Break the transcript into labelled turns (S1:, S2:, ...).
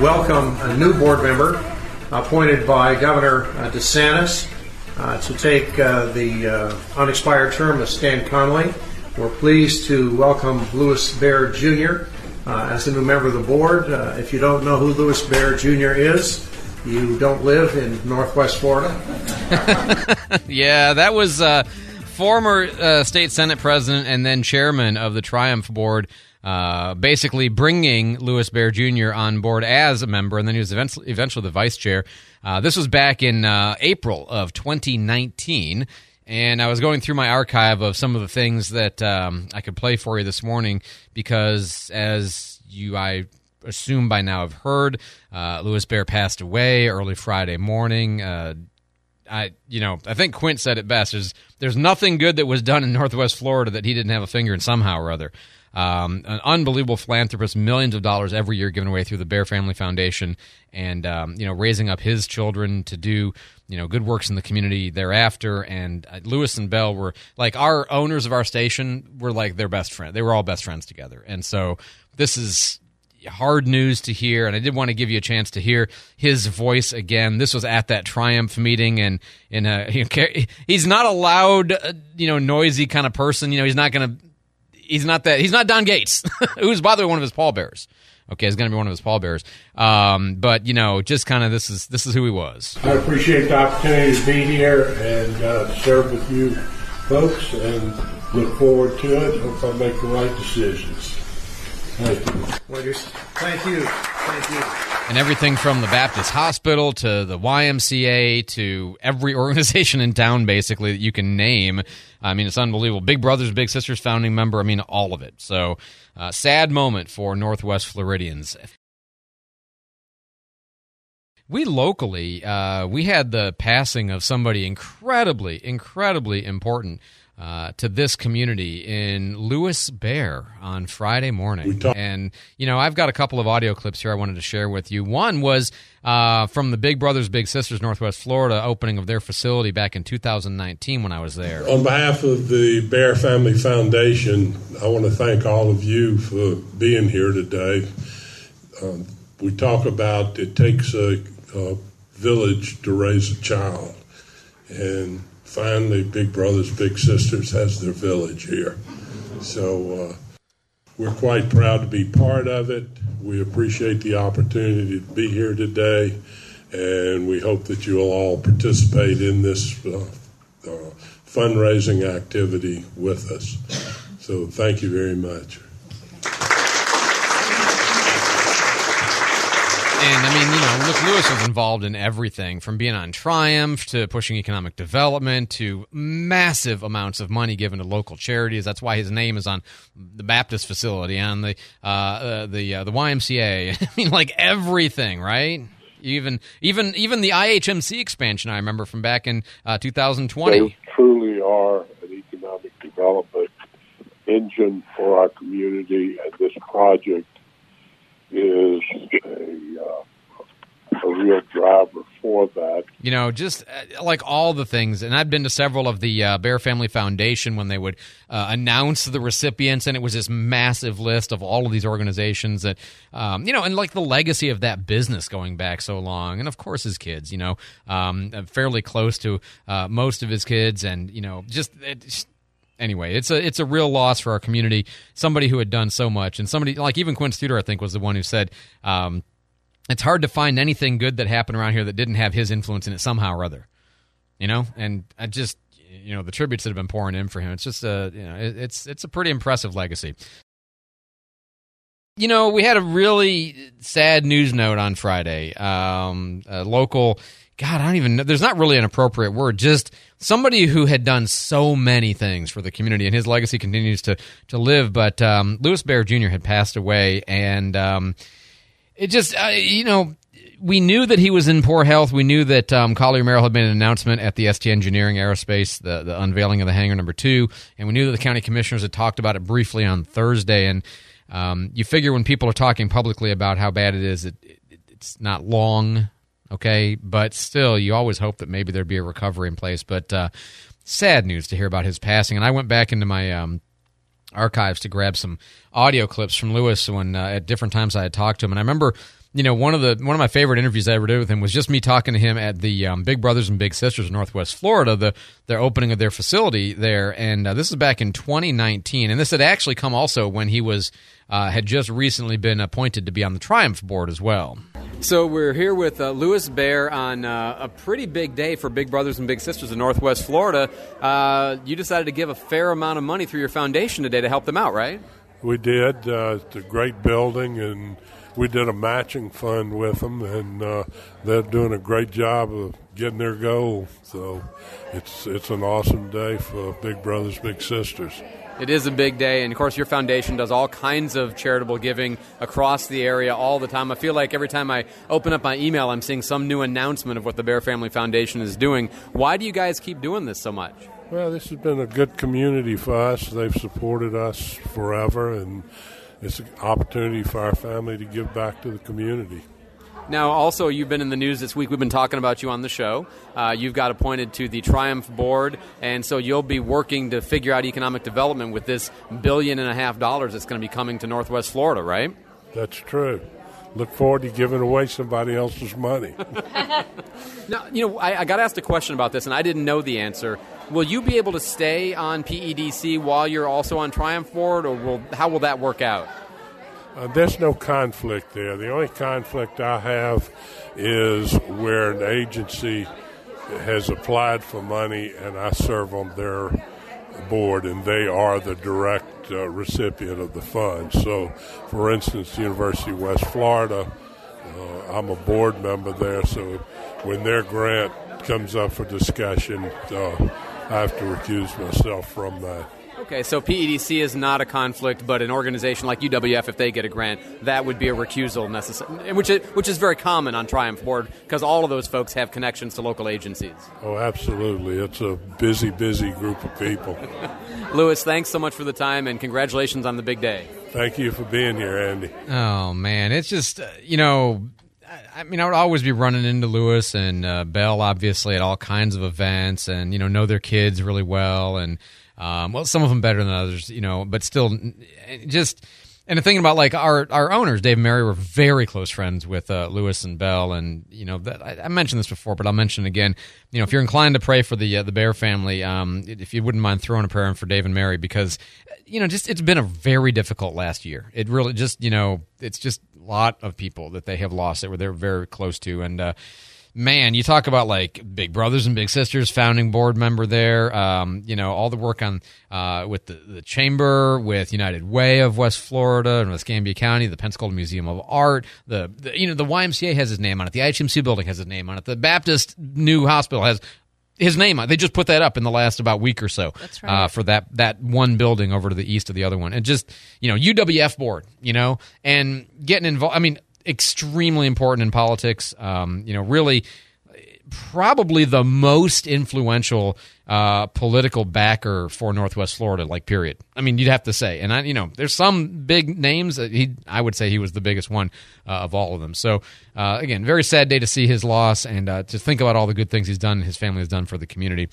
S1: welcome a new board member appointed by Governor uh, DeSantis uh, to take uh, the unexpired term of Stan Connally. We're pleased to welcome Lewis Bear Jr. As a new member of the board. If you don't know who Lewis Bear Jr. is, you don't live in Northwest Florida.
S2: yeah, that was uh, former uh, state senate president and then chairman of the Triumph board. Uh, basically, bringing Lewis Bear Jr. on board as a member, and then he was eventually, eventually the vice chair. Uh, this was back in uh, April of 2019, and I was going through my archive of some of the things that um, I could play for you this morning because, as you, I assume by now have heard, uh, Lewis Bear passed away early Friday morning. Uh, I, you know, I think Quint said it best. There's, there's nothing good that was done in Northwest Florida that he didn't have a finger in somehow or other. Um, an unbelievable philanthropist, millions of dollars every year given away through the Bear Family Foundation, and um, you know raising up his children to do you know good works in the community thereafter. And uh, Lewis and Bell were like our owners of our station were like their best friend. They were all best friends together, and so this is hard news to hear and i did want to give you a chance to hear his voice again this was at that triumph meeting and in a you know, he's not a loud uh, you know noisy kind of person you know he's not going to he's not that. He's not Don Gaetz, who's by the way one of his pallbearers. Okay, he's going to be one of his pallbearers. Um, but you know, just kind of this is this is who he was.
S3: I appreciate the opportunity to be here and uh, serve with you folks, and look forward to it. Hope I make the right decisions. Thank you.
S1: Well, thank you. Thank you.
S2: And everything from the Baptist Hospital to the YMCA to every organization in town, basically, that you can name. I mean, it's unbelievable. Big Brothers, Big Sisters founding member. I mean, all of it. So, uh, sad moment for Northwest Floridians. We locally, uh, we had the passing of somebody incredibly, incredibly important uh, to this community in Lewis Bear on Friday morning.
S3: Talk-
S2: and, you know, I've got a couple of audio clips here I wanted to share with you. One was uh, from the Big Brothers Big Sisters Northwest Florida opening of their facility back in 2019 when I was there.
S3: On behalf of the Bear Family Foundation, I want to thank all of you for being here today. Um, we talk about it takes a, a village to raise a child. And finally, Big Brothers Big Sisters has their village here. So uh, we're quite proud to be part of it. We appreciate the opportunity to be here today, and we hope that you'll all participate in this uh, uh, fundraising activity with us. So thank you very much.
S2: And I mean, you know, look, Lewis was involved in everything from being on Triumph to pushing economic development to massive amounts of money given to local charities. That's why his name is on the Baptist facility, on the uh, uh, the uh, the YMCA. I mean, like everything, right? Even even even the IHMC expansion. I remember from back in uh, 2020.
S4: They truly are an economic development engine for our community, and this project is real driver for that.
S2: You know, just uh, like all the things, and I've been to several of the uh, Bear Family Foundation when they would uh, announce the recipients, and it was this massive list of all of these organizations that, um, you know, and like the legacy of that business going back so long, and of course his kids, you know, um, fairly close to uh, most of his kids, and you know, just. It, anyway, it's a it's a real loss for our community. Somebody who had done so much, and somebody like even Quint Studer, I think, was the one who said. Um, it's hard to find anything good that happened around here that didn't have his influence in it somehow or other, you know. And I just, you know, the tributes that have been pouring in for him. It's just a, you know, it's it's a pretty impressive legacy. You know, we had a really sad news note on Friday. Um, a local God, I don't even know. There's not really an appropriate word. Just somebody who had done so many things for the community, and his legacy continues to to live. But um, Lewis Bear Jr. had passed away, and um, it just uh, you know we knew that he was in poor health. We knew that um, Collier Merrill had made an announcement at the ST Engineering Aerospace, the, the unveiling of the hangar number two, and we knew that the county commissioners had talked about it briefly on Thursday. And um, you figure when people are talking publicly about how bad it is, it, it, it's not long Okay, but still, you always hope that maybe there'd be a recovery in place. But uh, sad news to hear about his passing. And I went back into my um, archives to grab some audio clips from Lewis when uh, at different times I had talked to him. And I remember you know, one of the one of my favorite interviews I ever did with him was just me talking to him at the um, Big Brothers and Big Sisters of Northwest Florida, the their opening of their facility there, and uh, this is back in 2019, and this had actually come also when he was uh, had just recently been appointed to be on the Triumph board as well. So we're here with uh, Lewis Bear on uh, a pretty big day for Big Brothers and Big Sisters in Northwest Florida. Uh, you decided to give a fair amount of money through your foundation today to help them out, right?
S3: We did. Uh, it's a great building, and we did a matching fund with them, and uh, they're doing a great job of getting their goal. So it's it's an awesome day for Big Brothers Big Sisters.
S2: It is a big day, and of course, your foundation does all kinds of charitable giving across the area all the time. I feel like every time I open up my email, I'm seeing some new announcement of what the Bear Family Foundation is doing. Why do you guys keep doing this so much?
S3: Well, this has been a good community for us. They've supported us forever, and it's an opportunity for our family to give back to the community.
S2: Now, also, you've been in the news this week. We've been talking about you on the show. Uh, you've got appointed to the Triumph board, and so you'll be working to figure out economic development with this billion and a half dollars that's going to be coming to Northwest Florida, right?
S3: That's true. Look forward to giving away somebody else's money.
S2: now, you know, I, I got asked a question about this, and I didn't know the answer. Will you be able to stay on PEDC while you're also on Triumph board, or will, how will that work out?
S3: Uh, there's no conflict there. The only conflict I have is where an agency has applied for money and I serve on their board and they are the direct uh, recipient of the funds. So, for instance, University of West Florida, uh, I'm a board member there, so when their grant comes up for discussion, uh, I have to recuse myself from that.
S2: Okay, so PEDC is not a conflict, but an organization like UWF, if they get a grant, that would be a recusal necessary, which is, which is very common on Triumph Board because all of those folks have connections to local agencies.
S3: Oh, absolutely. It's a busy, busy group of people.
S2: Lewis, thanks so much for the time and congratulations on the big day.
S3: Thank you for being here, Andy.
S2: Oh, man. It's just, uh, you know, I mean, I would always be running into Lewis and uh, Belle, obviously, at all kinds of events, and you know, know their kids really well, and um, well, some of them better than others, you know, but still, just and the thing about like our our owners, Dave and Mary, were very close friends with uh, Lewis and Bell, and you know that I, I, mentioned this before, but I'll mention it again. You know, if you're inclined to pray for the uh, the Bear family, um, if you wouldn't mind throwing a prayer in for Dave and Mary, because you know, just it's been a very difficult last year. It really just you know, it's just a lot of people that they have lost that were they're very close to, and. Uh, man, you talk about like Big Brothers and Big Sisters, founding board member there. Um, you know, all the work on uh, with the, the chamber, with United Way of West Florida and Escambia County, the Pensacola Museum of Art. The, the you know the YMCA has his name on it. The IHMC building has his name on it. The Baptist New Hospital has his name on. It. They just put that up in the last about week or so.
S5: That's right.
S2: Uh, for that that one building over to the east of the other one, and just you know UWF board, you know, and getting involved. I mean, extremely important in politics. Um, you know, really probably the most influential uh, political backer for Northwest Florida, like period. I mean, you'd have to say, and I, you know, there's some big names. That he, I would say, he was the biggest one uh, of all of them. So, uh, again, very sad day to see his loss, and uh, to think about all the good things he's done, his family has done for the community.